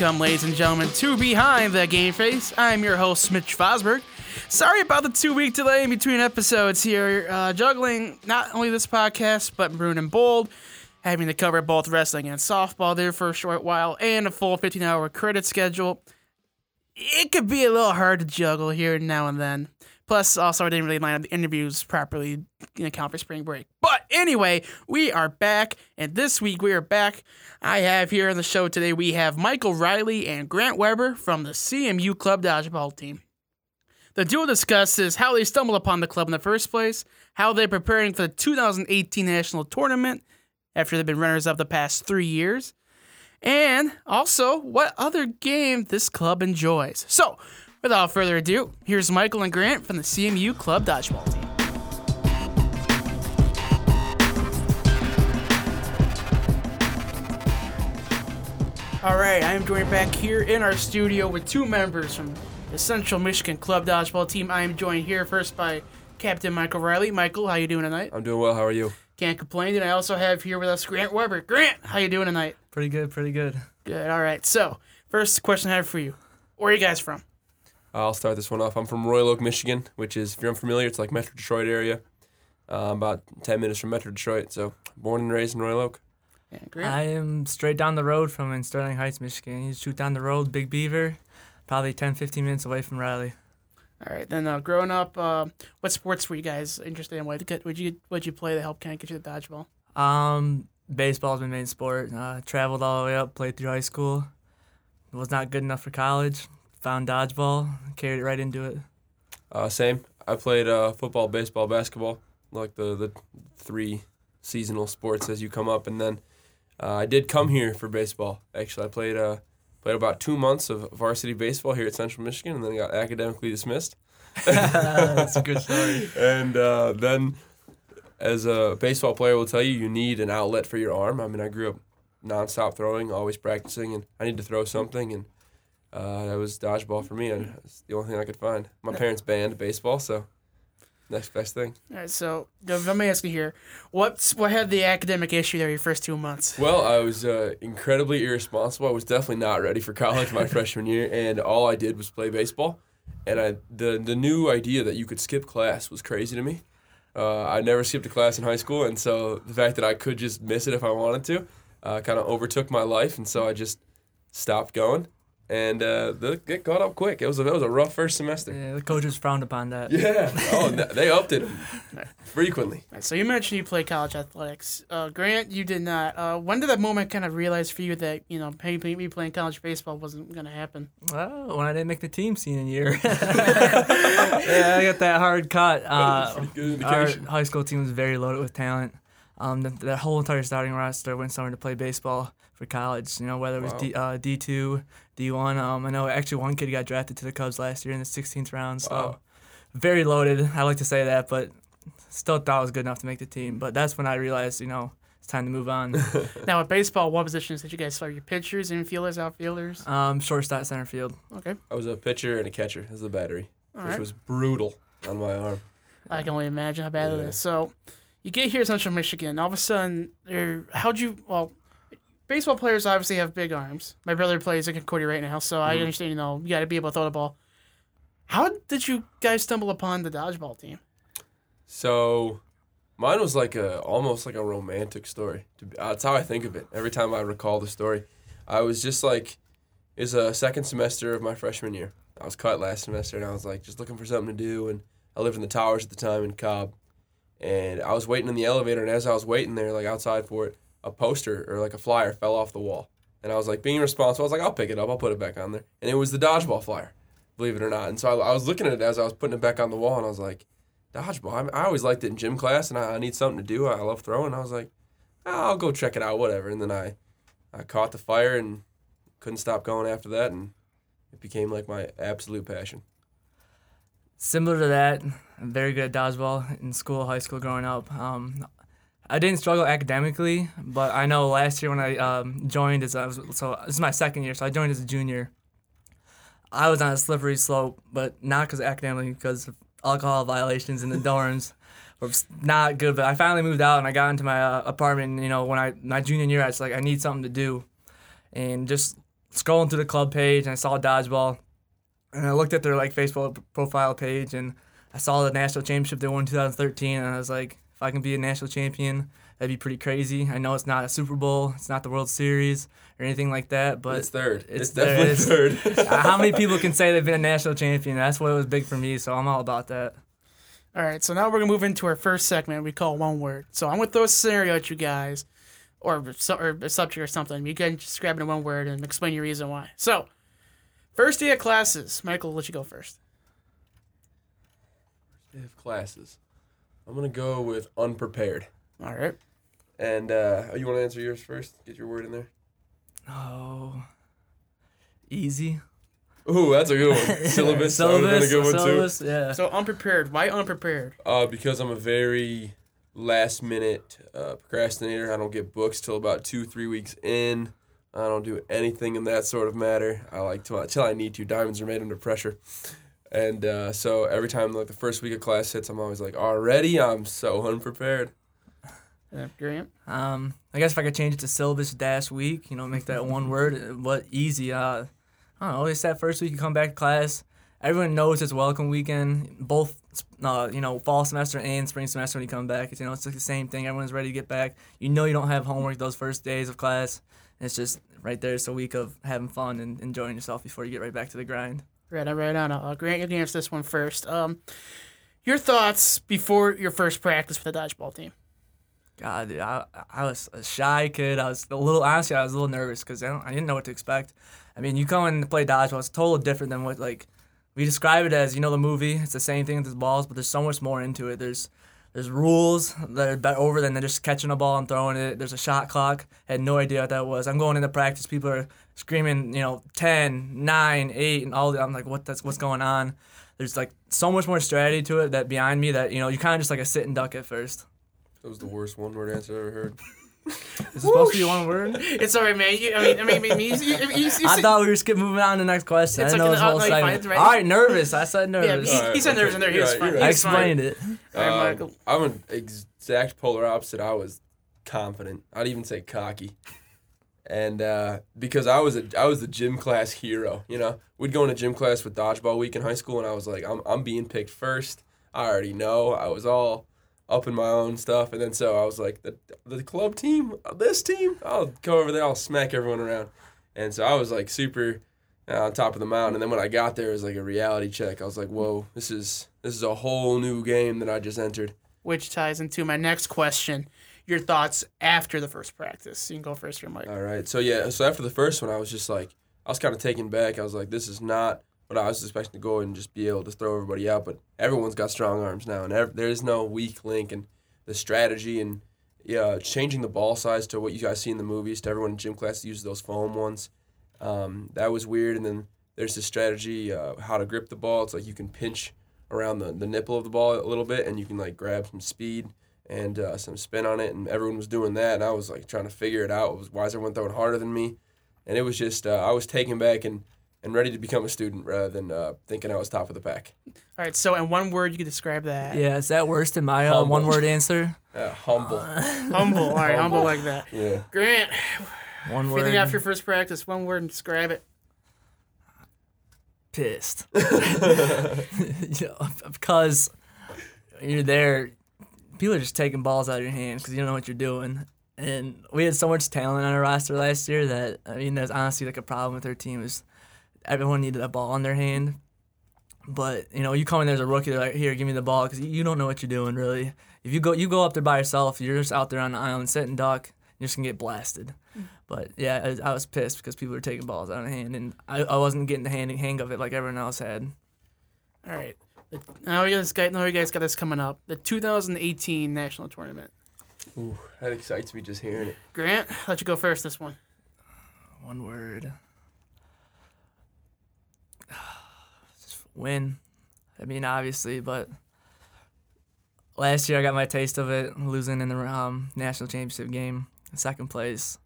Welcome, ladies and gentlemen, to Behind the Game Face. I'm your host, Mitch Fosberg. Sorry about the two week delay in between episodes here. Uh, juggling not only this podcast, but Maroon and Gold, having to cover both wrestling and softball there for a short while, and a full 15 hour credit schedule. It could be a little hard to juggle here now and then. Plus, also, I didn't really line up the interviews properly in account for spring break. But anyway, we are back, and this week we are back. I have here on the show today, we have Michael Riley and Grant Weber from the CMU Club Dodgeball team. The duo discusses how they stumbled upon the club in the first place, how they're preparing for the 2018 national tournament after they've been runners up the past three years, and also what other game this club enjoys. So, without further ado, here's Michael and Grant from the CMU Club Dodgeball team. All right, I am joined back here in our studio with two members from the Central Michigan Club Dodgeball team. I am joined here first by Captain Michael Riley. Michael, how you doing tonight? I'm doing well. How are you? Can't complain. And I also have here with us Grant Weber. Grant, how you doing tonight? Pretty good, pretty good. Good. All right. So, first question I have for you: Where are you guys from? I'll start this one off. I'm from Royal Oak, Michigan, which is, if you're unfamiliar, it's like Metro Detroit area. Uh, about 10 minutes from Metro Detroit. So, born and raised in Royal Oak. And Grant. I am straight down the road from in Sterling Heights, Michigan. You shoot down the road, Big Beaver, probably 10, 15 minutes away from Riley. All right. Then, uh, growing up, uh, what sports were you guys interested in? What would you what you play to help kind of get you the dodgeball? Um, baseball's my main sport. Uh, traveled all the way up, played through high school. Was not good enough for college. Found dodgeball, carried it right into it. Uh, same. I played uh, football, baseball, basketball, like the, the three seasonal sports as you come up. And then uh, I did come here for baseball. Actually, I played uh, played about two months of varsity baseball here at Central Michigan, and then got academically dismissed. That's a good story. and uh, then, as a baseball player will tell you, you need an outlet for your arm. I mean, I grew up nonstop throwing, always practicing, and I need to throw something, and uh, that was dodgeball for me, and it's the only thing I could find. My parents banned baseball, so next best thing. All right. So, let me ask you here: What's what had the academic issue there your first two months? Well, I was uh, incredibly irresponsible. I was definitely not ready for college my freshman year, and all I did was play baseball. And I the the new idea that you could skip class was crazy to me. Uh, I never skipped a class in high school, and so the fact that I could just miss it if I wanted to, uh, kind of overtook my life, and so I just stopped going. And uh, the, it caught up quick. It was a, it was a rough first semester. Yeah, the coaches frowned upon that. Yeah. Oh, no, they upped it frequently. So you mentioned you played college athletics. Uh, Grant, you did not. Uh, when did that moment kind of realize for you that you know maybe me playing college baseball wasn't going to happen? Well, when I didn't make the team senior year. yeah, I got that hard cut. Uh, Pretty good our high school team was very loaded with talent. Um, the, the whole entire starting roster went somewhere to play baseball for college. You know, whether it was Wow. D, uh, D2, D1. Um, I know actually one kid got drafted to the Cubs last year in the 16th round. So Wow. very loaded. I like to say that, but still thought I was good enough to make the team. But that's when I realized, you know, it's time to move on. Now, with baseball, what positions did you guys start? Your pitchers, infielders, outfielders? um, shortstop, center field. Okay, I was a pitcher and a catcher as a battery, all which right. was brutal on my arm. I can only imagine how bad it Yeah. is. So, you get here to Central Michigan. All of a sudden, how'd you? Well, baseball players obviously have big arms. My brother plays at Concordia right now, so I Mhm. understand. You know, you got to be able to throw the ball. How did you guys stumble upon the dodgeball team? So, mine was like a almost like a romantic story. That's how I think of it. Every time I recall the story, I was just like, it's a second semester of my freshman year. I was cut last semester, and I was like just looking for something to do. And I lived in the towers at the time in Cobb, and I was waiting in the elevator. And as I was waiting there, like outside for it, a poster or like a flyer fell off the wall. And I was like being responsible. I was like, I'll pick it up. I'll put it back on there. And it was the dodgeball flyer, believe it or not. And so I, I was looking at it as I was putting it back on the wall, and I was like, dodgeball. I, mean, I always liked it in gym class, and I, I need something to do. I love throwing. I was like, "Ah, I'll go check it out, whatever. And then I, I caught the fire and couldn't stop going after that, and it became like my absolute passion. Similar to that, I'm very good at dodgeball in school, high school, growing up. Um, I didn't struggle academically, but I know last year when I um, joined as I was, so this is my second year, so I joined as a junior. I was on a slippery slope, but not because academically, because of alcohol violations in the dorms were not good. But I finally moved out and I got into my uh, apartment. You know, when I my junior year, I was like, I need something to do, and just scrolling through the club page and I saw dodgeball, and I looked at their like Facebook profile page and I saw the national championship they won in 2013, and I was like, if I can be a national champion, that'd be pretty crazy. I know it's not a Super Bowl, it's not the World Series or anything like that, but it's third. it's It's, there. definitely It's- third. uh, how many people can say they've been a national champion? That's what was big for me, so I'm all about that. All right, so now we're gonna move into our first segment. We call one word. So I'm gonna throw a scenario at you guys, or or a subject or something. You can just grab it in one word and explain your reason why. So, first day of classes. Michael, I'll let you go first. They have classes. I'm gonna go with unprepared. All right. And uh, you want to answer yours first? Get your word in there. Oh, easy. Ooh, that's a good one. Syllabus. that a good one too. syllabus, yeah. So unprepared. Why unprepared? Uh, because I'm a very last minute uh, procrastinator. I don't get books till about two, three weeks in. I don't do anything in that sort of matter. I like to until I need to. Diamonds are made under pressure. And uh, so every time like the first week of class hits, I'm always like, already I'm so unprepared. Uh, Grant. Um, I guess if I could change it to syllabus dash week, you know, make that one word, uh, what easy. Uh, I don't know. It's that first week you come back to class. Everyone knows it's welcome weekend. Both, uh, you know, fall semester and spring semester when you come back. It's, you know, it's like the same thing. Everyone's ready to get back. You know, you don't have homework those first days of class. It's just right there. It's a week of having fun and enjoying yourself before you get right back to the grind. Right on, right on. I'll Grant, you can answer this one first. Um, your thoughts before your first practice for the dodgeball team? God, dude, I, I was a shy kid. I was a little, honestly, I was a little nervous because I, don't- I didn't know what to expect. I mean, you come in to play dodgeball, it's totally different than what, like, we describe it as, you know, the movie. It's the same thing with the balls, but there's so much more into it. There's there's rules that are better over than just catching a ball and throwing it. There's a shot clock. I had no idea what that was. I'm going into practice. People are screaming, you know, 10, 9, 8, and all. I'm like, what? That's what's going on. There's like so much more strategy to it that behind me that you know you kind of just like a sit and duck at first. That was the worst one word answer I ever heard. Is it supposed to be one word? It's all right, man. You, I mean, I mean, I mean, you, you, you, you, I thought we were skip moving on to the next question. It's I didn't like know this whole no, you're fine, segment. it's right. All right, nervous. I said yeah, nervous. he, Alright, he said okay. nerves in there. He You're was right, fine. you're He I right. fine. explained it. All right, Um, Michael. I'm an exact polar opposite. I was confident. I'd even say cocky. And uh, because I was a I was the gym class hero, you know, we'd go into gym class with dodgeball week in high school, and I was like, I'm I'm being picked first. I already know. I was all up in my own stuff, and then so I was like, the the club team, this team, I'll go over there, I'll smack everyone around, and so I was like super uh, on top of the mountain. And then when I got there, it was like a reality check. I was like, whoa, this is this is a whole new game that I just entered. Which ties into my next question. Your thoughts after the first practice. You can go first here, Mike. All right. So yeah. So after the first one, I was just like, I was kind of taken back. I was like, this is not what I was expecting to go and just be able to throw everybody out. But everyone's got strong arms now, and ev- there is no weak link. And the strategy and yeah, changing the ball size to what you guys see in the movies. To everyone in gym class uses those foam ones. Um, that was weird. And then there's the strategy uh, how to grip the ball. It's like you can pinch around the, the nipple of the ball a little bit, and you can like grab some speed and uh, some spin on it, and everyone was doing that, and I was like trying to figure it out. It was why is everyone throwing harder than me? And it was just uh, I was taken back and, and ready to become a student rather than uh, thinking I was top of the pack. All right. So, in one word, you could describe that. Yeah, is that worse than my uh, Humble. one word answer? Uh, humble. Humble. All right. Humble like that. Yeah. Grant, One feeling word. after your first practice. One word and describe it. pissed. you know, because you're there, people are just taking balls out of your hands because you don't know what you're doing. And we had so much talent on our roster last year that I mean, there's honestly like a problem with our team is everyone needed a ball in their hand. But you know, you come in there as a rookie, they're like, "Here, give me the ball," because you don't know what you're doing really. If you go, you go up there by yourself, you're just out there on the island, sitting duck, you're just gonna get blasted. Mm. But yeah, I, I was pissed because people were taking balls out of hand, and I, I wasn't getting the hand, hang of it like everyone else had. All right. The- Now you guys got now you guys got this coming up. The 2018 national tournament. Ooh, that excites me just hearing it. Grant, I'll let you go first. This one. One word. Just win. I mean, obviously, but last year I got my taste of it, losing in the um, national championship game, second place.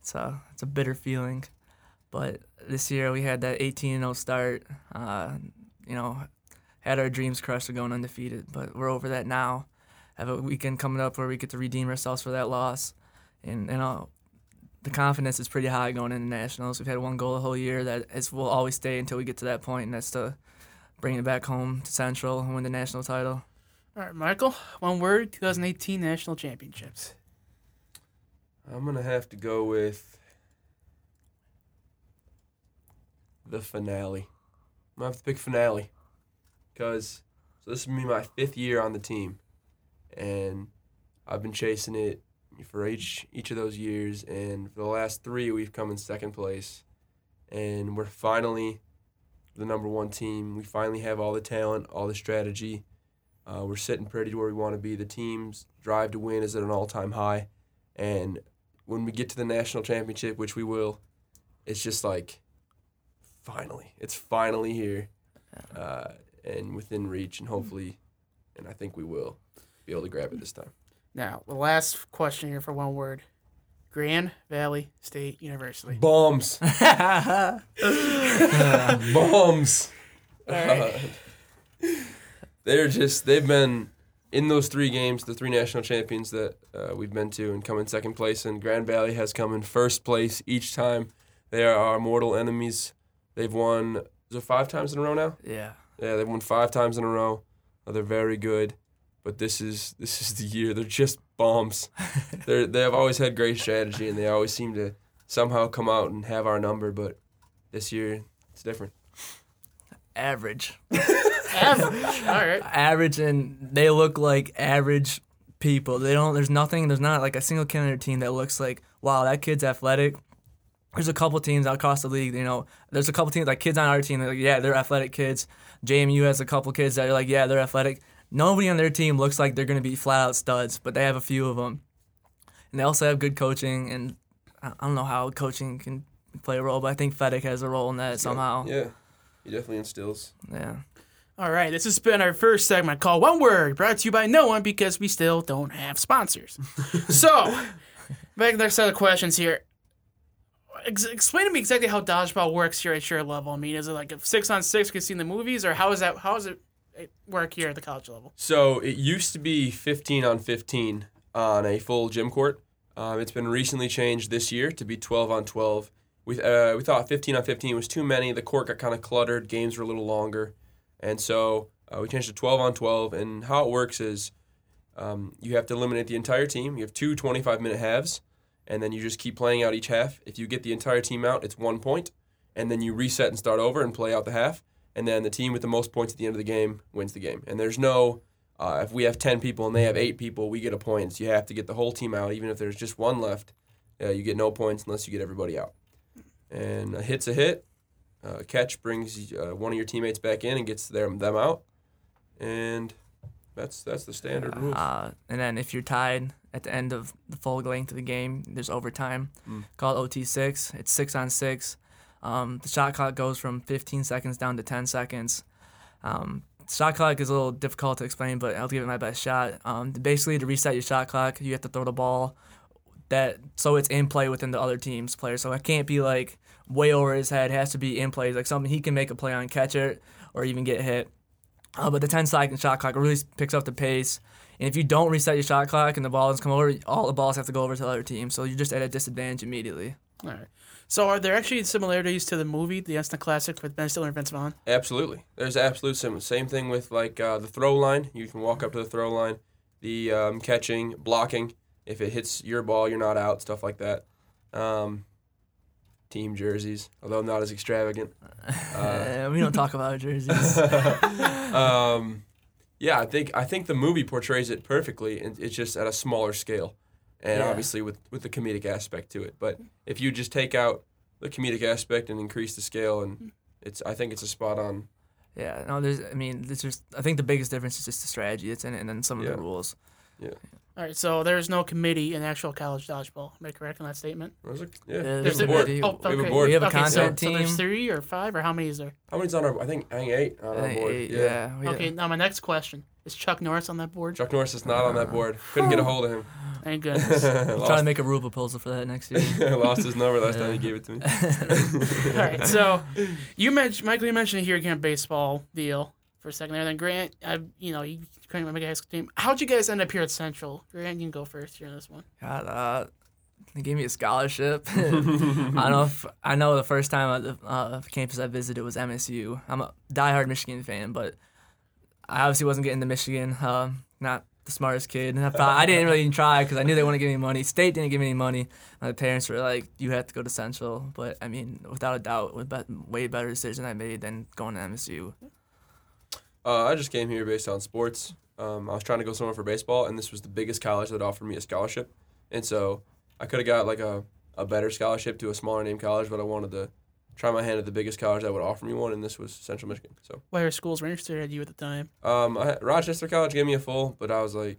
It's a it's a bitter feeling, but this year we had that 18-0 start. Uh, you know, had our dreams crushed of going undefeated, but we're over that now. Have a weekend coming up where we get to redeem ourselves for that loss, and and the confidence is pretty high going into nationals. We've had one goal the whole year that is will always stay until we get to that point, and that's to bring it back home to Central and win the national title. All right, Michael. One word: 2018 national championships. I'm gonna have to go with the finale. I'm gonna have to pick finale, cause so this will be my fifth year on the team, and I've been chasing it for each each of those years, and for the last three we've come in second place, and we're finally the number one team. We finally have all the talent, all the strategy. Uh, we're sitting pretty where we want to be. The team's drive to win is at an all time high, and when we get to the national championship, which we will, it's just like, finally, it's finally here, uh, and within reach, and hopefully, and I think we will be able to grab it this time. Now, the last question here for one word: Grand Valley State University. Bombs. Bombs. right. they're just they've been in those three games, the three national champions that uh, we've been to, and come in second place. And Grand Valley has come in first place each time. They are our mortal enemies. They've won is it five times in a row now? Yeah. Yeah, they've won five times in a row. Uh, they're very good, but this is this is the year. They're just bombs. They're they have always had great strategy, and they always seem to somehow come out and have our number. But this year, it's different. Average. Average. All right. average and they look like average people. They don't there's nothing there's not like a single kid on their team that looks like, wow, that kid's athletic. There's a couple teams across the league, you know, there's a couple teams like kids on our team that like, yeah, they're athletic kids. JMU has a couple kids that are like, yeah, they're athletic. Nobody on their team looks like they're going to be flat out studs, but they have a few of them. And they also have good coaching and I I don't know how coaching can play a role, but I think Fedek has a role in that somehow. Yeah, he definitely instills. yeah. All right, this has been our first segment called One Word, brought to you by no one because we still don't have sponsors. so, back to our set of questions here. Ex- explain to me exactly how dodgeball works here at your level. I mean, is it like a six on six you see in the movies, or how is that? How does it it work here at the college level? So it used to be 15 on 15 on a full gym court. Um, it's been recently changed this year to be 12 on 12. We, uh, we thought 15 on 15 was too many. The court got kind of cluttered. Games were a little longer. And so uh, we changed to 12 on 12. And how it works is um, you have to eliminate the entire team. You have two 25 minute halves. And then you just keep playing out each half. If you get the entire team out, it's one point. And then you reset and start over and play out the half. And then the team with the most points at the end of the game wins the game. And there's no uh, if we have 10 people and they have 8 people, we get a point. So you have to get the whole team out. Even if there's just one left, uh, you get no points unless you get everybody out. And a hit's a hit. Uh, catch brings uh, one of your teammates back in and gets them, them out. And that's that's the standard rules. Uh, and then if you're tied at the end of the full length of the game, there's overtime Mm. called OT6. It's six on six. Um, the shot clock goes from 15 seconds down to 10 seconds. Um, shot clock is a little difficult to explain, but I'll give it my best shot. Um, basically, to reset your shot clock, you have to throw the ball that so it's in play within the other team's player. So it can't be like way over his head. It has to be in play, It's like something he can make a play on, catch it, or even get hit. Uh, but the 10 second shot clock really picks up the pace. And if you don't reset your shot clock and the ball doesn't come over, all the balls have to go over to the other team. So you're just at a disadvantage immediately. All right. So, are there actually similarities to the movie, the instant classic with Ben Stiller and Vince Vaughn? Absolutely. There's absolute sim- same thing with like uh, the throw line. You can walk up to the throw line, the um, catching, blocking. If it hits your ball, you're not out. Stuff like that. Um, team jerseys, although not as extravagant. Uh, we don't talk about jerseys. um, yeah, I think I think the movie portrays it perfectly, and it's just at a smaller scale, and Yeah. obviously with with the comedic aspect to it. But mm-hmm. if you just take out the comedic aspect and increase the scale, and mm-hmm. it's I think it's a spot on. yeah, no, there's. I mean, there's just. I think the biggest difference is just the strategy that's in it, and then some of Yeah. the rules. Yeah. All right. So, there's no committee in actual college dodgeball. Am I correct on that statement? I was like, yeah, Yeah, we there's a a board. committee. Oh, We have a oh, okay. board. We have a okay, so, content so there's three or five, or how many is there? How many's on our? I think I think eight on I our board. eight, yeah. yeah. Okay. Now, my next question is Chuck Norris on that board? Chuck Norris is not on that uh, board. Couldn't get a hold of him. Thank goodness. I'm trying to make a rule proposal for that next year. lost his number last time he gave it to me. All right, so you mentioned Michael. You mentioned here again baseball deal for a second there. Then Grant, I you know you couldn't remember guys' team. How'd you guys end up here at Central? Grant, you can go first here on this one. God, uh, they gave me a scholarship. I don't know if I know the first time at the uh, campus I visited was MSU. I'm a diehard Michigan fan, but I obviously wasn't getting to Michigan. Uh, not the smartest kid. And I, thought, I didn't really even try because I knew they wouldn't give me money. State didn't give me any money. My parents were like, "You have to go to Central." But I mean, without a doubt, was a way better decision I made than going to MSU. Uh, I just came here based on sports. Um, I was trying to go somewhere for baseball, and this was the biggest college that offered me a scholarship. And so I could have got like a, a better scholarship to a smaller name college, but I wanted to try my hand at the biggest college that would offer me one, and this was Central Michigan. So What other schools were interested in you at the time? um, I, Rochester College gave me a full, but I was like,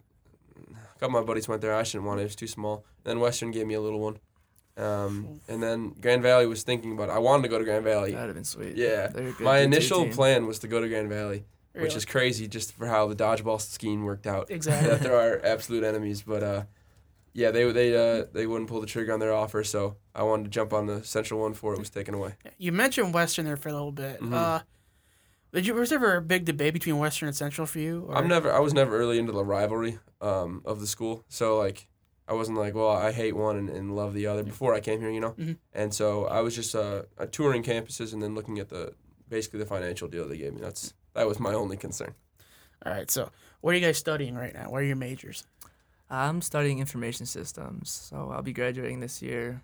a couple of my buddies went there. I shouldn't want it; it was too small. then Western gave me a little one, um, and then Grand Valley was thinking about. It. I wanted to go to Grand Valley. That'd have been sweet. Yeah, good my D2 initial team. plan was to go to Grand Valley, which is crazy just for how the dodgeball scheme worked out. Exactly. that there are absolute enemies, but uh, yeah, they they uh, they wouldn't pull the trigger on their offer, so I wanted to jump on the Central one before it was taken away. You mentioned Western there for a little bit. Mhm. Uh, did you was there ever a big debate between Western and Central for you? or- I'm never I was never really into the rivalry um, of the school, so like I wasn't like well I hate one and, and love the other before I came here, you know, Mhm. and so I was just uh, uh, touring campuses and then looking at the basically the financial deal they gave me. That's that was my only concern. All right. So, what are you guys studying right now? What are your majors? I'm studying information systems, so I'll be graduating this year,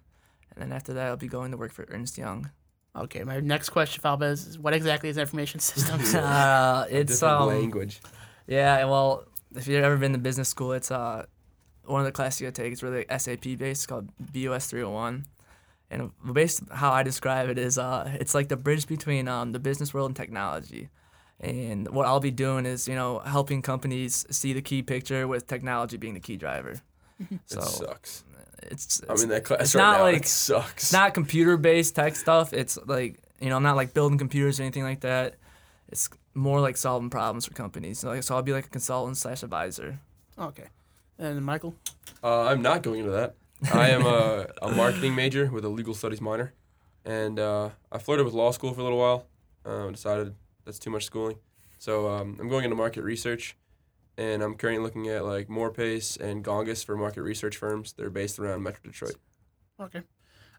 and then after that, I'll be going to work for Ernst Young. Okay. My next question, Falbez, is what exactly is information systems? uh, it's Different um, language. yeah. Well, if you've ever been to business school, it's uh, one of the classes you take. It's really SAP based, it's called BOS 301. And based how I describe it is, uh, it's like the bridge between um, the business world and technology. And what I'll be doing is, you know, helping companies see the key picture with technology being the key driver. so it sucks. it's, I it's mean that class it's right not now, like- it sucks. it's not computer based tech stuff. It's like you know, I'm not like building computers or anything like that. It's more like solving problems for companies. So, like, so I'll be like a consultant slash advisor. okay. And Michael. Uh, I'm not going into that. I am a, a marketing major with a legal studies minor, and uh, I flirted with law school for a little while. Uh, decided that's too much schooling, so um, I'm going into market research, and I'm currently looking at like Morpace and Gongos for market research firms. They're based around Metro Detroit. Okay.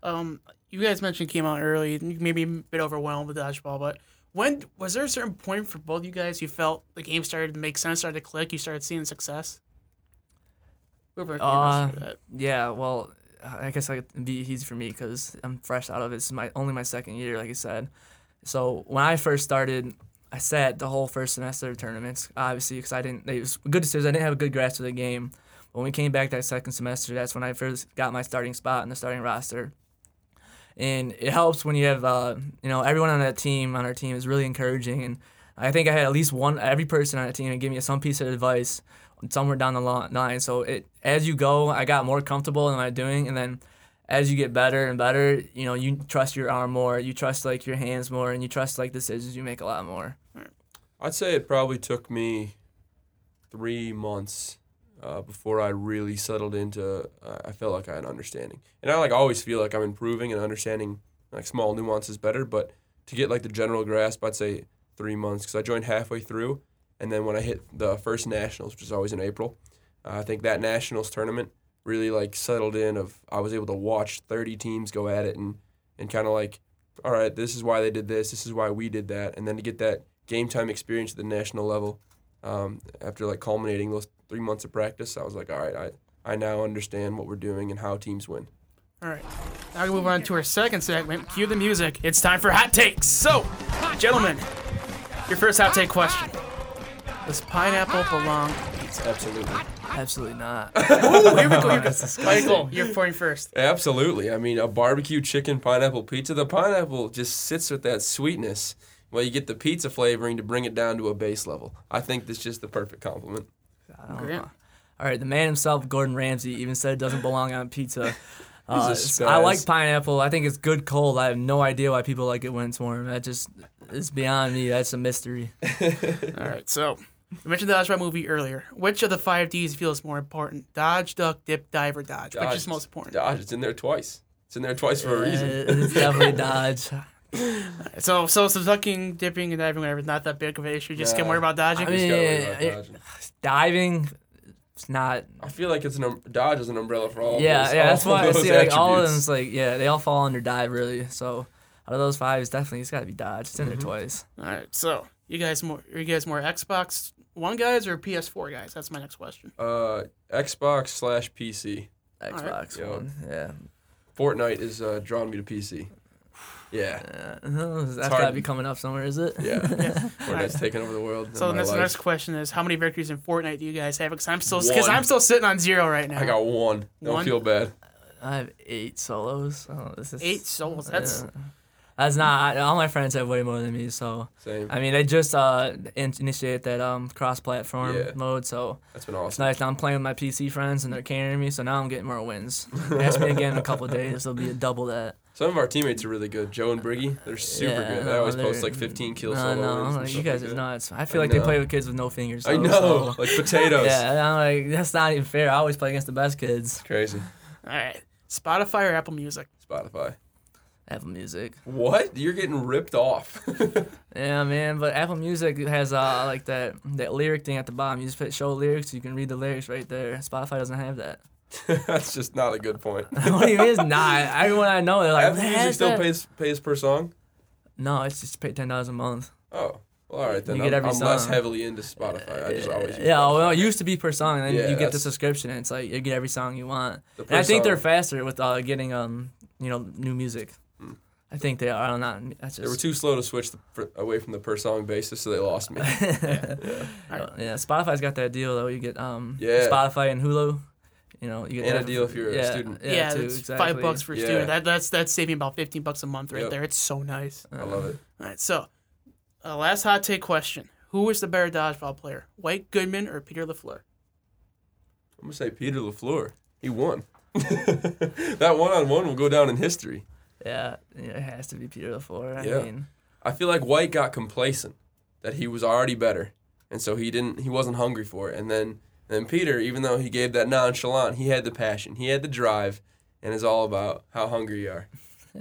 Um, you guys mentioned came out early, and maybe a bit overwhelmed with dodgeball, but when was there a certain point for both you guys you felt the game started to make sense, started to click, you started seeing success? Uh, that. Yeah, well, I guess I could be easy for me because I'm fresh out of it. It's my only my second year, like I said. So when I first started, I sat the whole first semester of tournaments, obviously, because I didn't. It was good to decisions. I didn't have a good grasp of the game. But When we came back that second semester, that's when I first got my starting spot in the starting roster. And it helps when you have, uh, you know, everyone on that team, on our team, is really encouraging. And I think I had at least one, every person on that team, and give me some piece of advice somewhere down the line. So it as you go, I got more comfortable in I'm doing, and then as you get better and better, you know, you trust your arm more, you trust like your hands more, and you trust like decisions you make a lot more. I'd say it probably took me three months uh, before I really settled into. Uh, I felt like I had an understanding, and I like always feel like I'm improving and understanding like small nuances better. But to get like the general grasp, I'd say three months because I joined halfway through, and then when I hit the first nationals, which is always in April, uh, I think that nationals tournament really like settled in. Of I was able to watch 30 teams go at it and and kind of like, all right, this is why they did this, this is why we did that, and then to get that game time experience at the national level. Um, after like culminating those three months of practice, I was like, all right, I, I now understand what we're doing and how teams win. All right. Now we move on to our second segment. Cue the music. It's time for hot takes. So, gentlemen, your first hot take question: Does pineapple belong? Absolutely. Absolutely not. Ooh, here we go. Here we go. Michael, you're pouring first. Absolutely. I mean, a barbecue chicken pineapple pizza, the pineapple just sits with that sweetness. Well, you get the pizza flavoring to bring it down to a base level. I think that's just the perfect compliment. I don't Grant? know. All right, the man himself, Gordon Ramsay, even said it doesn't belong on pizza. Uh, He's a I like pineapple. I think it's good cold. I have no idea why people like it when it's warm. That just is beyond me. That's a mystery. All right. So, you mentioned the dodgeball movie earlier. Which of the five D's feels more important? Dodge, duck, dip, dive, or dodge? Which is Dodge. most important? Dodge, it's in there twice. It's in there twice for a reason. it's definitely Dodge. So, so, so ducking, dipping, and diving, whatever, is not that big of an issue. Just can Nah. worry about dodging. I mean, gotta worry about it- dodging. Diving, it's not. I feel like it's an um, Dodge is an umbrella for all. yeah, those, yeah. That's why I see like all of attributes. them's like yeah, they all fall under dive really. So out of those five, it's definitely it's got to be Dodge. It's in Mm-hmm. there twice. All right, so you guys more are you guys more Xbox One guys or PS4 guys? That's my next question. Uh, Xbox slash PC. Xbox Yo. One. Yeah. Fortnite is uh, drawing me to PC. Yeah, Yeah. That's hard. got to be coming up somewhere, is it? yeah. Fortnite's taking over the world. So in the my next, life. next question is, how many victories in Fortnite do you guys have? Because I'm still because One. I'm still sitting on zero right now. I got one. Don't One? feel bad. I have eight solos. Oh, this is eight souls. That's Yeah. That's not. I, all my friends have way more than me. So Same. I mean, they just uh in- initiated that um cross-platform Yeah. mode. So That's been it's awesome. nice. Now I'm playing with my PC friends and they're carrying me. So now I'm getting more wins. Ask me again in a couple of days. It'll be a double that. Some of our teammates are really good. Joe and Briggy, they're super Yeah, good. They no, always post like 15 kills. No, solo no, wins and like, you guys like are nuts. I feel I like they play with kids with no fingers. I know, so- like potatoes. Yeah, I'm like that's not even fair. I always play against the best kids. Crazy. all right. Spotify or Apple Music? Spotify. Apple Music. What? You're getting ripped off. Yeah, man. But Apple Music has uh like that that lyric thing at the bottom. You just put show lyrics. You can read the lyrics right there. Spotify doesn't have that. That's just not a good point. what do you mean it's not? Everyone I know, they're like, Apple Music still that." pays pays per song. No, it's just pay ten dollars a month. Oh, well, all right then. You I'm, get every I'm less heavily into Spotify. I just always use yeah. Spotify. Well, it used to be per song, and then Yeah, you get the subscription. And it's like you get every song you want. And I think they're faster with uh, getting um you know new music. I think they are. I don't know. That's They were too slow to switch the, per, away from the per song basis, so they lost me. Uh, yeah. Spotify's got that deal though. You get um Yeah. Spotify and Hulu. You know, you get And a deal for- if you're a yeah, student. Yeah, Yeah, too, it's exactly. five bucks for a Yeah. student. That, that's that's saving about fifteen bucks a month right Yep. there. It's so nice. I love it. All right, so uh, last hot take question: Who was the better dodgeball player, White Goodman or Peter Lafleur? I'm gonna say Peter Lafleur. He won. that one on one will go down in history. Yeah, it has to be Peter LaFleur. I Yeah. mean, I feel like White got complacent that he was already better, and so he didn't. He wasn't hungry for it. And then, then Peter, even though he gave that nonchalant, he had the passion, he had the drive, and it's all about how hungry you are.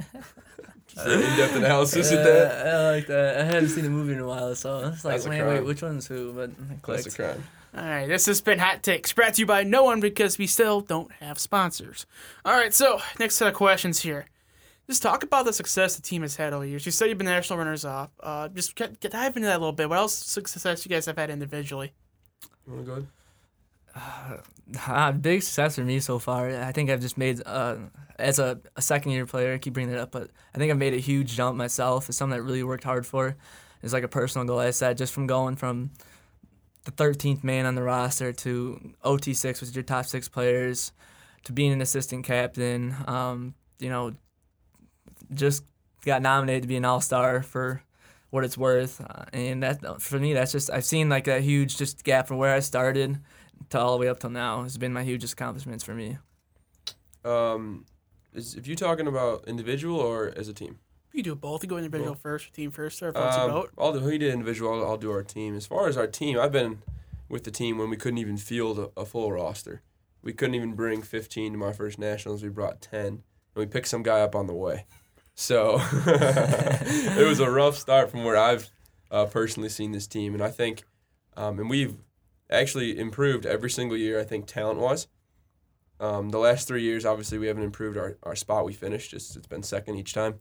Just an in-depth analysis yeah, of that. I like that. I haven't seen the movie in a while, so it's like, wait, wait, which one's who? But That's a crime. All right, this has been Hot Takes, brought to you by no one because we still don't have sponsors. All right, so next set of questions here. Just talk about the success the team has had over the years. You said you've been national runners up. Uh, just get, get dive into that a little bit. What else success you guys have had individually? You wanna go ahead? Uh, big success for me so far. I think I've just made uh, as a, a second year player. I keep bringing it up, but I think I've made a huge jump myself. It's something that I really worked hard for. It's like a personal goal. I said just from going from the 13th man on the roster to OT6, which is your top six players, to being an assistant captain. Um, you know, just got nominated to be an all star for what it's worth, uh, and that for me, that's just I've seen like that huge just gap from where I started to all the way up till now has been my hugest accomplishments for me. Um, is if you talking about individual or as a team? You do both. You go individual Cool. first, team first, or fancy Um, boat. I'll do. He did individual. I'll, I'll do our team. As far as our team, I've been with the team when we couldn't even field a, a full roster. We couldn't even bring 15 to my first nationals. We brought 10, and we picked some guy up on the way. So it was a rough start from where I've uh, personally seen this team, and I think, um, and we've actually improved every single year. I think talent wise. Um, the last three years, obviously, we haven't improved our, our spot we finished. Just it's been second each time,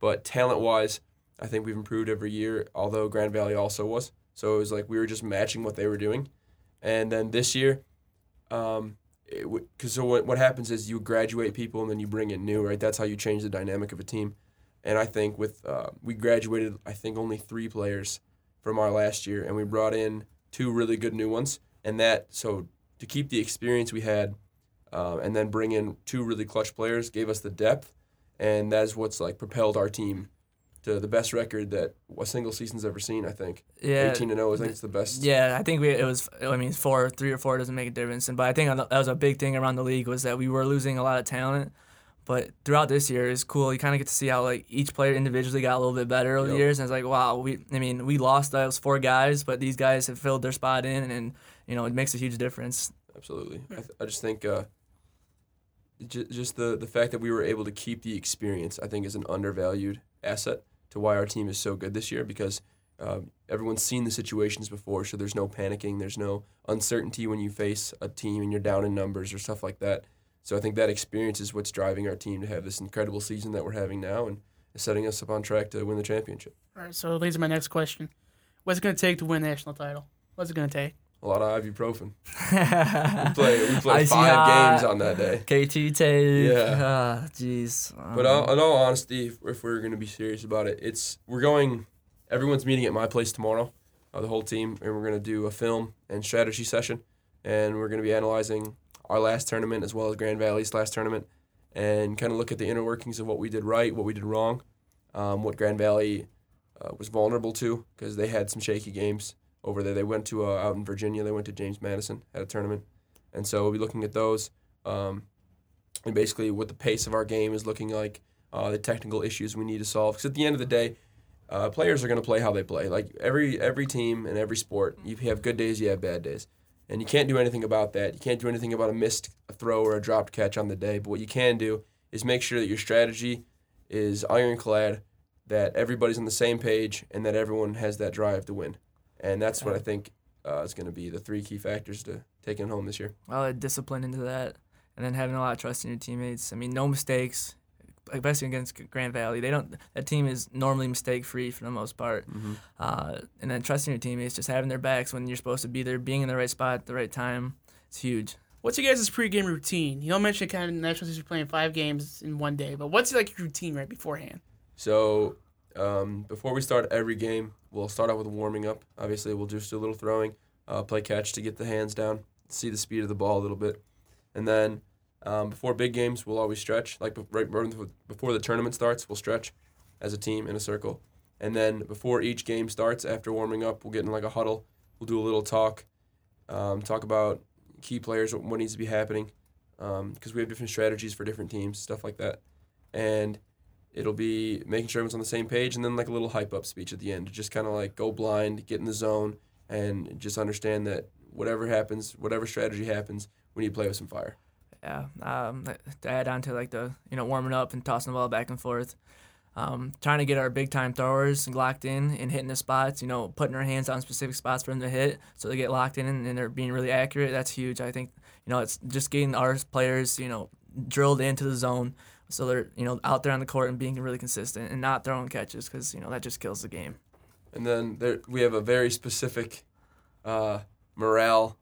but talent wise, I think we've improved every year, although Grand Valley also was. So it was like we were just matching what they were doing. And then this year, um, because so what, what happens is you graduate people and then you bring in new, right? That's how you change the dynamic of a team. And I think with uh, we graduated, I think only three players from our last year, and we brought in two really good new ones. And that so to keep the experience we had, uh, and then bring in two really clutch players gave us the depth, and that's what's like propelled our team to the best record that a single season's ever seen. I think Yeah. 18 to 0. I think it's the best. Yeah, I think we it was. I mean, four, three or four doesn't make a difference. And but I think that was a big thing around the league was that we were losing a lot of talent. But throughout this year, it's cool. You kind of get to see how like each player individually got a little bit better over the years. And it's like, wow, we. I mean, we lost those four guys, but these guys have filled their spot in, and you know it makes a huge difference. Absolutely. I, th- I just think uh, j- just the the fact that we were able to keep the experience, I think, is an undervalued asset to why our team is so good this year. Because uh, everyone's seen the situations before, so there's no panicking. There's no uncertainty when you face a team and you're down in numbers or stuff like that. So I think that experience is what's driving our team to have this incredible season that we're having now and setting us up on track to win the championship. All right, so leads to my next question. What's it going to take to win national title? What's it going to take? A lot of ibuprofen. We play we play Icy five hot. games on that day. KT tape. Yeah. Ah, Jeez. But uh, in all honesty, if, if we're going to be serious about it, it's we're going. Everyone's meeting at my place tomorrow, uh, the whole team, and we're going to do a film and strategy session, and we're going to be analyzing our last tournament as well as Grand Valley's last tournament, and kind of look at the inner workings of what we did right, what we did wrong, um, what Grand Valley uh, was vulnerable to because they had some shaky games over there. They went to uh, out in Virginia. They went to James Madison at a tournament, and so we'll be looking at those. Um, and basically what the pace of our game is looking like, uh, the technical issues we need to solve. Because at the end of the day, uh, players are going to play how they play. Like every every team and every sport, you have good days, you have bad days, and you can't do anything about that. You can't do anything about a missed throw or a dropped catch on the day. But what you can do is make sure that your strategy is ironclad, that everybody's on the same page, and that everyone has that drive to win. And that's what I think uh, is going to be the three key factors to taking home this year. I'll add discipline into that, and then having a lot of trust in your teammates. I mean, no mistakes, especially against Grand Valley. They don't. That team is normally mistake free for the most part. Uh, and then trusting your teammates, just having their backs when you're supposed to be there, being in the right spot at the right time. It's huge. What's your guys' pregame routine? You don't mention kind of national teams are playing five games in one day, but what's like your routine right beforehand? So um, before we start every game, we'll start out with warming up. Obviously, we'll just do a little throwing, uh, play catch to get the hands down, see the speed of the ball a little bit, and then um, before big games, we'll always stretch. Like right before the tournament starts, we'll stretch as a team in a circle, and then before each game starts, after warming up, we'll get in like a huddle. We'll do a little talk, um, talk about key players, what, needs to be happening, because we have different strategies for different teams, stuff like that, and it'll be making sure everyone's on the same page and then like a little hype up speech at the end to just kind of like go blind get in the zone and just understand that whatever happens whatever strategy happens we need to play with some fire Yeah. Um, to add on to like the you know warming up and tossing the ball back and forth. Um, trying to get our big time throwers locked in and hitting the spots, you know, putting our hands on specific spots for them to hit so they get locked in and they're being really accurate. That's huge. I think, you know, it's just getting our players, you know, drilled into the zone so they're, you know, out there on the court and being really consistent and not throwing catches because, you know, that just kills the game. and then there we have a very specific uh, morale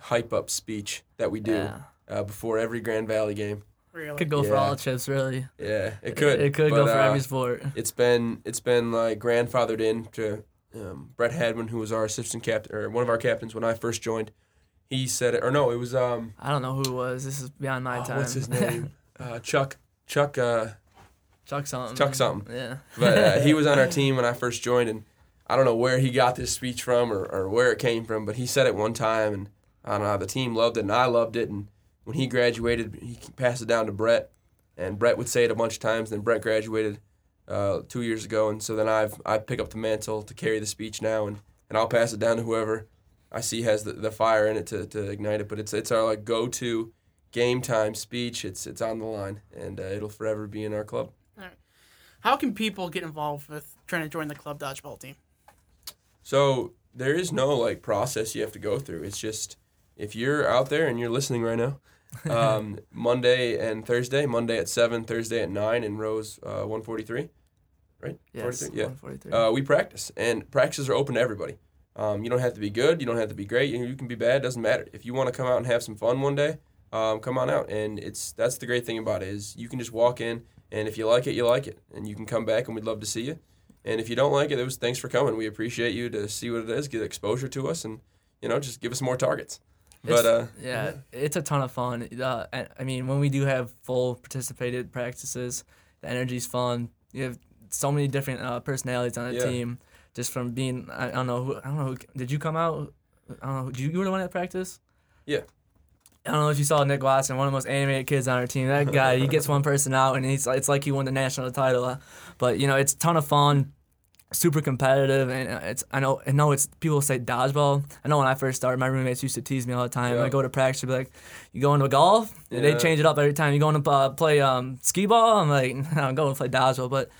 hype up speech that we do Yeah. uh, before every grand valley game Really? Could go for all chips, really. yeah it could It could but, go for uh, every sport. it's been it's been like grandfathered in to um, Brett Hadwin, who was our assistant captain or one of our captains when I first joined. He said it, or no, it was um, I don't know who it was. This is beyond my oh, time. what's his name? uh, Chuck. Chuck. Uh, Chuck something. Chuck something. Yeah. but uh, he was on our team when I first joined, and I don't know where he got this speech from or, or where it came from, but he said it one time, and I don't know. The team loved it, and I loved it, and when he graduated, he passed it down to Brett, and Brett would say it a bunch of times. Then Brett graduated uh, two years ago, and so then I've I pick up the mantle to carry the speech now, and, and I'll pass it down to whoever I see has the, the fire in it to, to ignite it. But it's it's our like go to game time speech. It's it's on the line, and uh, it'll forever be in our club. All right. How can people get involved with trying to join the club dodgeball team? So there is no like process you have to go through. It's just if you're out there and you're listening right now, um, Monday and Thursday, Monday at seven, Thursday at nine in Rose uh, one forty three, right? Yes. 43? Yeah. 143. Uh, we practice, and practices are open to everybody. Um, you don't have to be good. You don't have to be great. You, you can be bad. Doesn't matter. If you want to come out and have some fun one day, um, come on out. And it's that's the great thing about it is you can just walk in, and if you like it, you like it, and you can come back, and we'd love to see you. And if you don't like it, it was thanks for coming. We appreciate you to see what it is, get exposure to us, and you know just give us more targets. But uh, yeah, it's a ton of fun. Uh, I mean, when we do have full participated practices, the energy's fun. You have so many different uh, personalities on the Yeah. team. Just from being, I, I don't know, who, I don't know. Who, did you come out? I don't know. Did you, you were the one at practice? Yeah. I don't know if you saw Nick Watson, one of the most animated kids on our team. That guy, he gets one person out, and he's it's like he won the national title. But you know, it's a ton of fun, super competitive, and uh, it's I know I know it's people say dodgeball. I know when I first started, my roommates used to tease me all the time. Yeah. I go to practice, they'd be like, "You going to golf?" And They change it up every time. You going to uh, play um, skee ball? I'm like, "I'm going to play dodgeball." But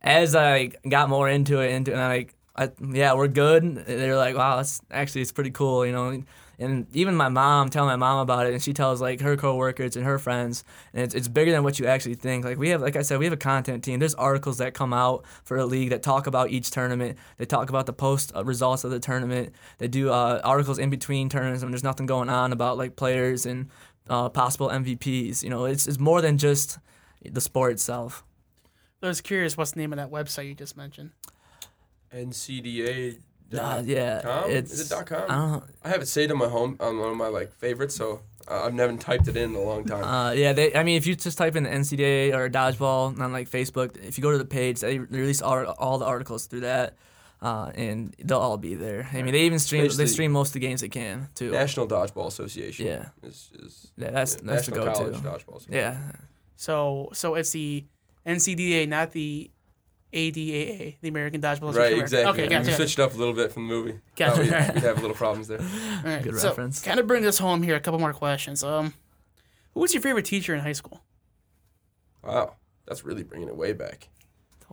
as I got more into it, into and I like I, yeah, we're good. They're like, wow, it's actually it's pretty cool, you know. And even my mom, telling my mom about it, and she tells like her coworkers and her friends, and it's, it's bigger than what you actually think. Like we have, like I said, we have a content team. There's articles that come out for a league that talk about each tournament. They talk about the post uh, results of the tournament. They do uh, articles in between tournaments when there's nothing going on about like players and uh, possible MVPs. You know, it's it's more than just the sport itself. I was curious, what's the name of that website you just mentioned? NCDA. Uh, yeah, com? it's Is it dot com? I don't. I have it saved on my home on one of my like favorites, so uh, I've never typed it in in a long time. Uh, yeah, they. I mean, if you just type in the NCAA or dodgeball on like Facebook, if you go to the page, they release all, all the articles through that, uh, and they'll all be there. I mean, they even stream. Basically- they stream most of the games they can too. National Dodgeball Association. Yeah. Is, is Yeah, that's yeah, that's the go-to. College Dodgeball. Association. Yeah, So so it's the NCDA, not the ADAA, the American Dodgeball Right, exactly. Okay, We gotcha. switched up a little bit from the movie. Gotcha. Thought we'd, we'd have a little problems there. All right, Good so reference. Kind of bring this home here. A couple more questions. Um, who was your favorite teacher in high school? Wow, that's really bringing it way back.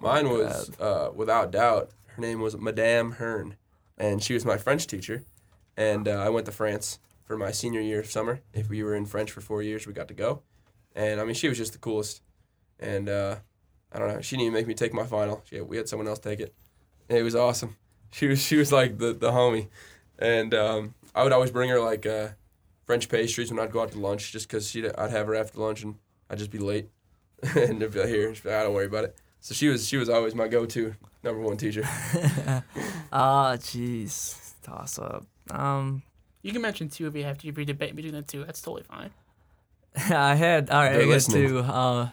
Mine was, uh, without doubt, her name was Madame Hearn, and she was my French teacher. And uh, I went to France for my senior year of summer. If we were in French for four years, we got to go. And I mean, she was just the coolest. And uh, I don't know, she didn't even make me take my final. She, we had someone else take it. It was awesome. She was she was like the, the homie. And um, I would always bring her like uh, French pastries when I'd go out to lunch, just because she'd I'd have her after lunch and I'd just be late. and they'd be like, here, she'd be like, I don't worry about it. So she was she was always my go-to number one teacher. Ah, jeez, toss up. Um, You can mention two if you have to. If you debate between the two, that's totally fine. I had all right. They're I guess listening. two. Uh,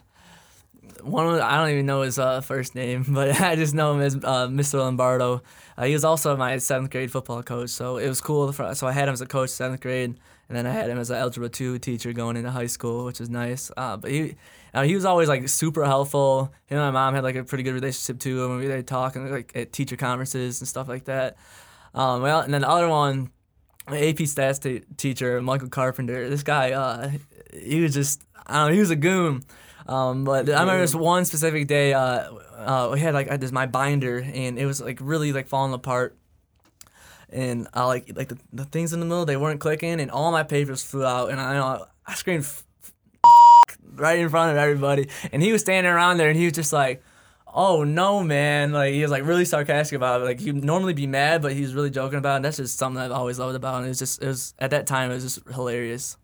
one of I don't even know his uh, first name, but I just know him as uh, Mr. Lombardo. Uh, he was also my seventh grade football coach, so it was cool. For, so I had him as a coach seventh grade, and then I had him as an algebra two teacher going into high school, which was nice. Uh, but he. Uh, he was always like super helpful. Him and my mom had like a pretty good relationship too. and we would talk and like at teacher conferences and stuff like that. Um, well, and then the other one, AP stats t- teacher, Michael Carpenter. This guy, uh, he was just, I don't know, he was a goon. Um, but I remember this one specific day, uh, uh, we had like this my binder, and it was like really like falling apart. And I like like the, the things in the middle they weren't clicking, and all my papers flew out, and I know I screamed "F- f- right in front of everybody, and he was standing around there, and he was just like. Oh no, man! Like he was like really sarcastic about it. Like he'd normally be mad, but he was really joking about it. And that's just something I've always loved about. And it was just it was at that time it was just hilarious.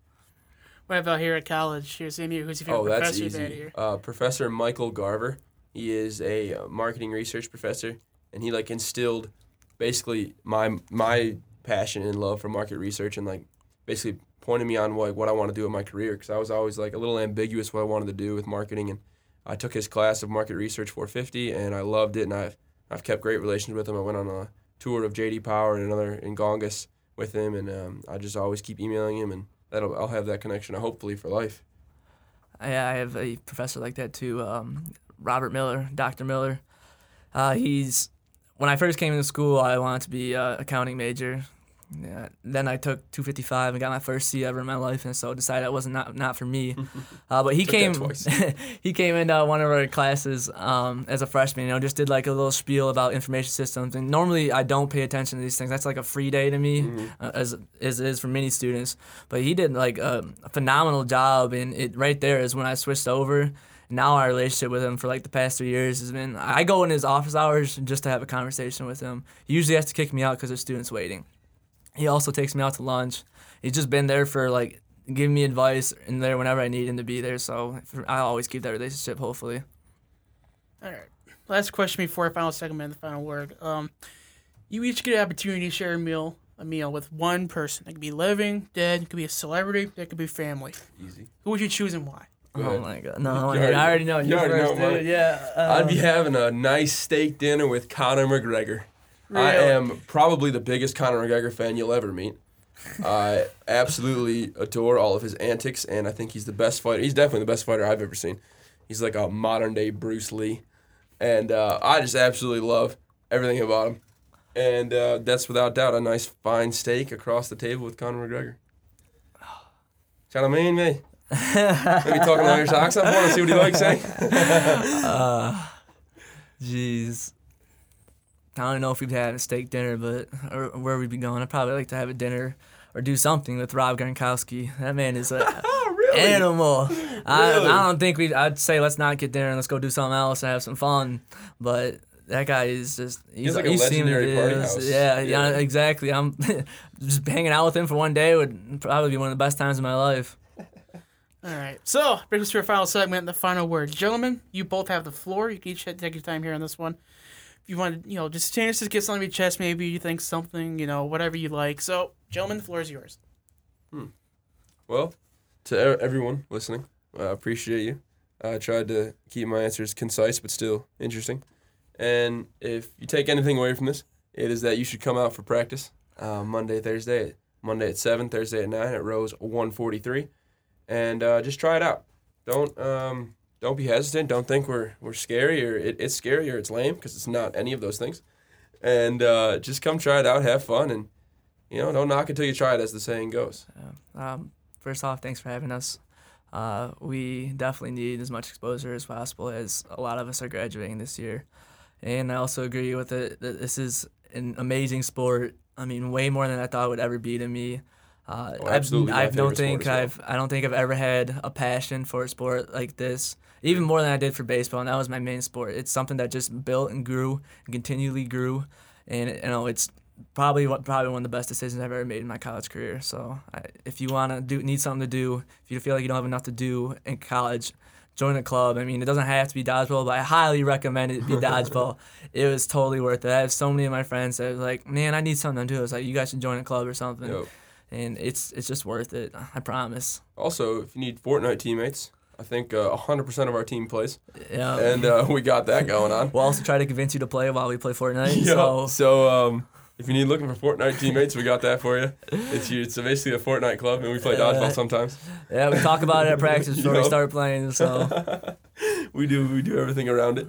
What about here at college? Here's year. Who's your favorite Oh, that's professor easy. here? Uh, professor Michael Garver. He is a uh, marketing research professor, and he like instilled basically my my passion and love for market research, and like basically pointed me on like what I want to do in my career because I was always like a little ambiguous what I wanted to do with marketing, and I took his class of market research 450, and I loved it, and I've I've kept great relations with him. I went on a tour of JD Power and another in Gongos with him, and um, I just always keep emailing him, and that'll I'll have that connection hopefully for life. I, I have a professor like that too, um, Robert Miller, Dr. Miller. Uh, he's when I first came into school, I wanted to be a accounting major. Yeah, then I took 255 and got my first C ever in my life, and so decided that wasn't not, not for me. Uh, but he came he came into one of our classes um, as a freshman. You know, just did like a little spiel about information systems. And normally I don't pay attention to these things. That's like a free day to me, uh, as as it is for many students. But he did like a, a phenomenal job, and it right there is when I switched over. Now our relationship with him for like the past three years has been. I go in his office hours just to have a conversation with him. He usually has to kick me out because there's students waiting. He also takes me out to lunch. He's just been there for like giving me advice and there whenever I need him to be there. So I always keep that relationship. Hopefully, All right. Last question before our final segment and the final word. Um, you each get an opportunity to share a meal, a meal with one person. It could be living, dead. It could be a celebrity. It could be family. Easy. Who would you choose and why? Oh my god, no, I already- already know. you You, already first, know dude. Yeah, I'd be um, having a nice steak dinner with Conor McGregor. I am probably the biggest Conor McGregor fan you'll ever meet. I absolutely adore all of his antics, and I think he's the best fighter. He's definitely the best fighter I've ever seen. He's like a modern day Bruce Lee, and uh, I just absolutely love everything about him. And uh, that's without doubt a nice fine steak across the table with Conor McGregor. Kind of mean me. Maybe talking about your socks off. Want to see what he likes, eh? Jeez. I don't know if we'd have a steak dinner, but or where we'd be going. I'd probably like to have a dinner or do something with Rob Gronkowski. That man is a really? animal. I, Really? I don't think we. I'd say let's not get dinner and let's go do something else and have some fun. But that guy is just. He's, like a you legendary party house. Yeah, yeah, Yeah. exactly. I'm just hanging out with him for one day would probably be one of the best times of my life. All right. So, brings us to our final segment, the final word. Gentlemen, you both have the floor. You can each take your time here on this one. If you want to, you know, just chance to get something off your chest, maybe you think something, you know, whatever you like. So, gentlemen, the floor is yours. Hmm. Well, to everyone listening, I appreciate you. I tried to keep my answers concise but still interesting. And if you take anything away from this, it is that you should come out for practice uh, Monday, Thursday, Monday at seven, Thursday at nine at Rose one forty three, and uh, just try it out. Don't um, don't be hesitant. Don't think we're we're scary or it, it's scary or it's lame because it's not any of those things. And uh, just come try it out, have fun, and you know don't knock until you try it, as the saying goes. Um, first off, thanks for having us. Uh, we definitely need as much exposure as possible, as a lot of us are graduating this year. And I also agree with it that this is an amazing sport. I mean, way more than I thought would ever be to me. Uh, Oh, absolutely, I've, I don't think well. I've I don't think I've ever had a passion for a sport like this, even more than I did for baseball. And that was my main sport. It's something that just built and grew and continually grew, and you know it's probably probably one of the best decisions I've ever made in my college career. So I, if you want to do need something to do, if you feel like you don't have enough to do in college, join a club. I mean, it doesn't have to be dodgeball, but I highly recommend it be dodgeball. it was totally worth it. I have so many of my friends that was like, man, I need something to do. I was like, you guys should join a club or something. Yo. And it's it's just worth it. I promise. Also, if you need Fortnite teammates, I think uh, 100% of our team plays, Yeah. and uh, we got that going on. we'll also try to convince you to play while we play Fortnite. Yeah. So So, um, if you need looking for Fortnite teammates, we got that for you. It's you. It's basically a Fortnite club, and we play Uh, dodgeball sometimes. yeah, we talk about it at practice before we start playing. So We do. We do everything around it.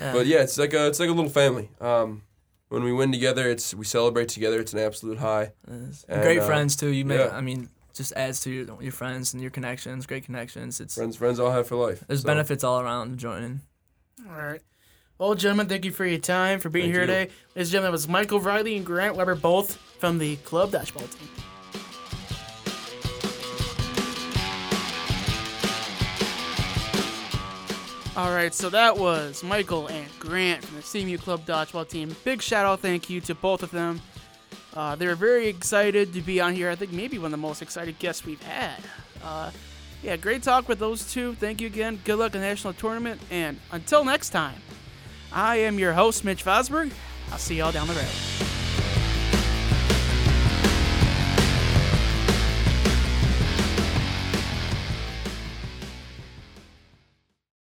yeah. But yeah, it's like a it's like a little family. Um, when we win together, it's we celebrate together. It's an absolute high. And, great uh, friends too. You make, yeah. I mean, just adds to your, your friends and your connections. Great connections. It's Friends, friends all have for life. there's So, benefits all around joining. All right. Well, gentlemen, thank you for your time, for being Thank here you. today. Ladies and gentlemen, it was Michael Riley and Grant Weber, both from the club dodgeball team. All right, so that was Michael and Grant from the CMU Club Dodgeball team. Big shout out, thank you to both of them. Uh, they were very excited to be on here. I think maybe one of the most excited guests we've had. Uh, yeah, great talk with those two. Thank you again. Good luck in the national tournament. And until next time, I am your host, Mitch Fosberg. I'll see y'all down the road.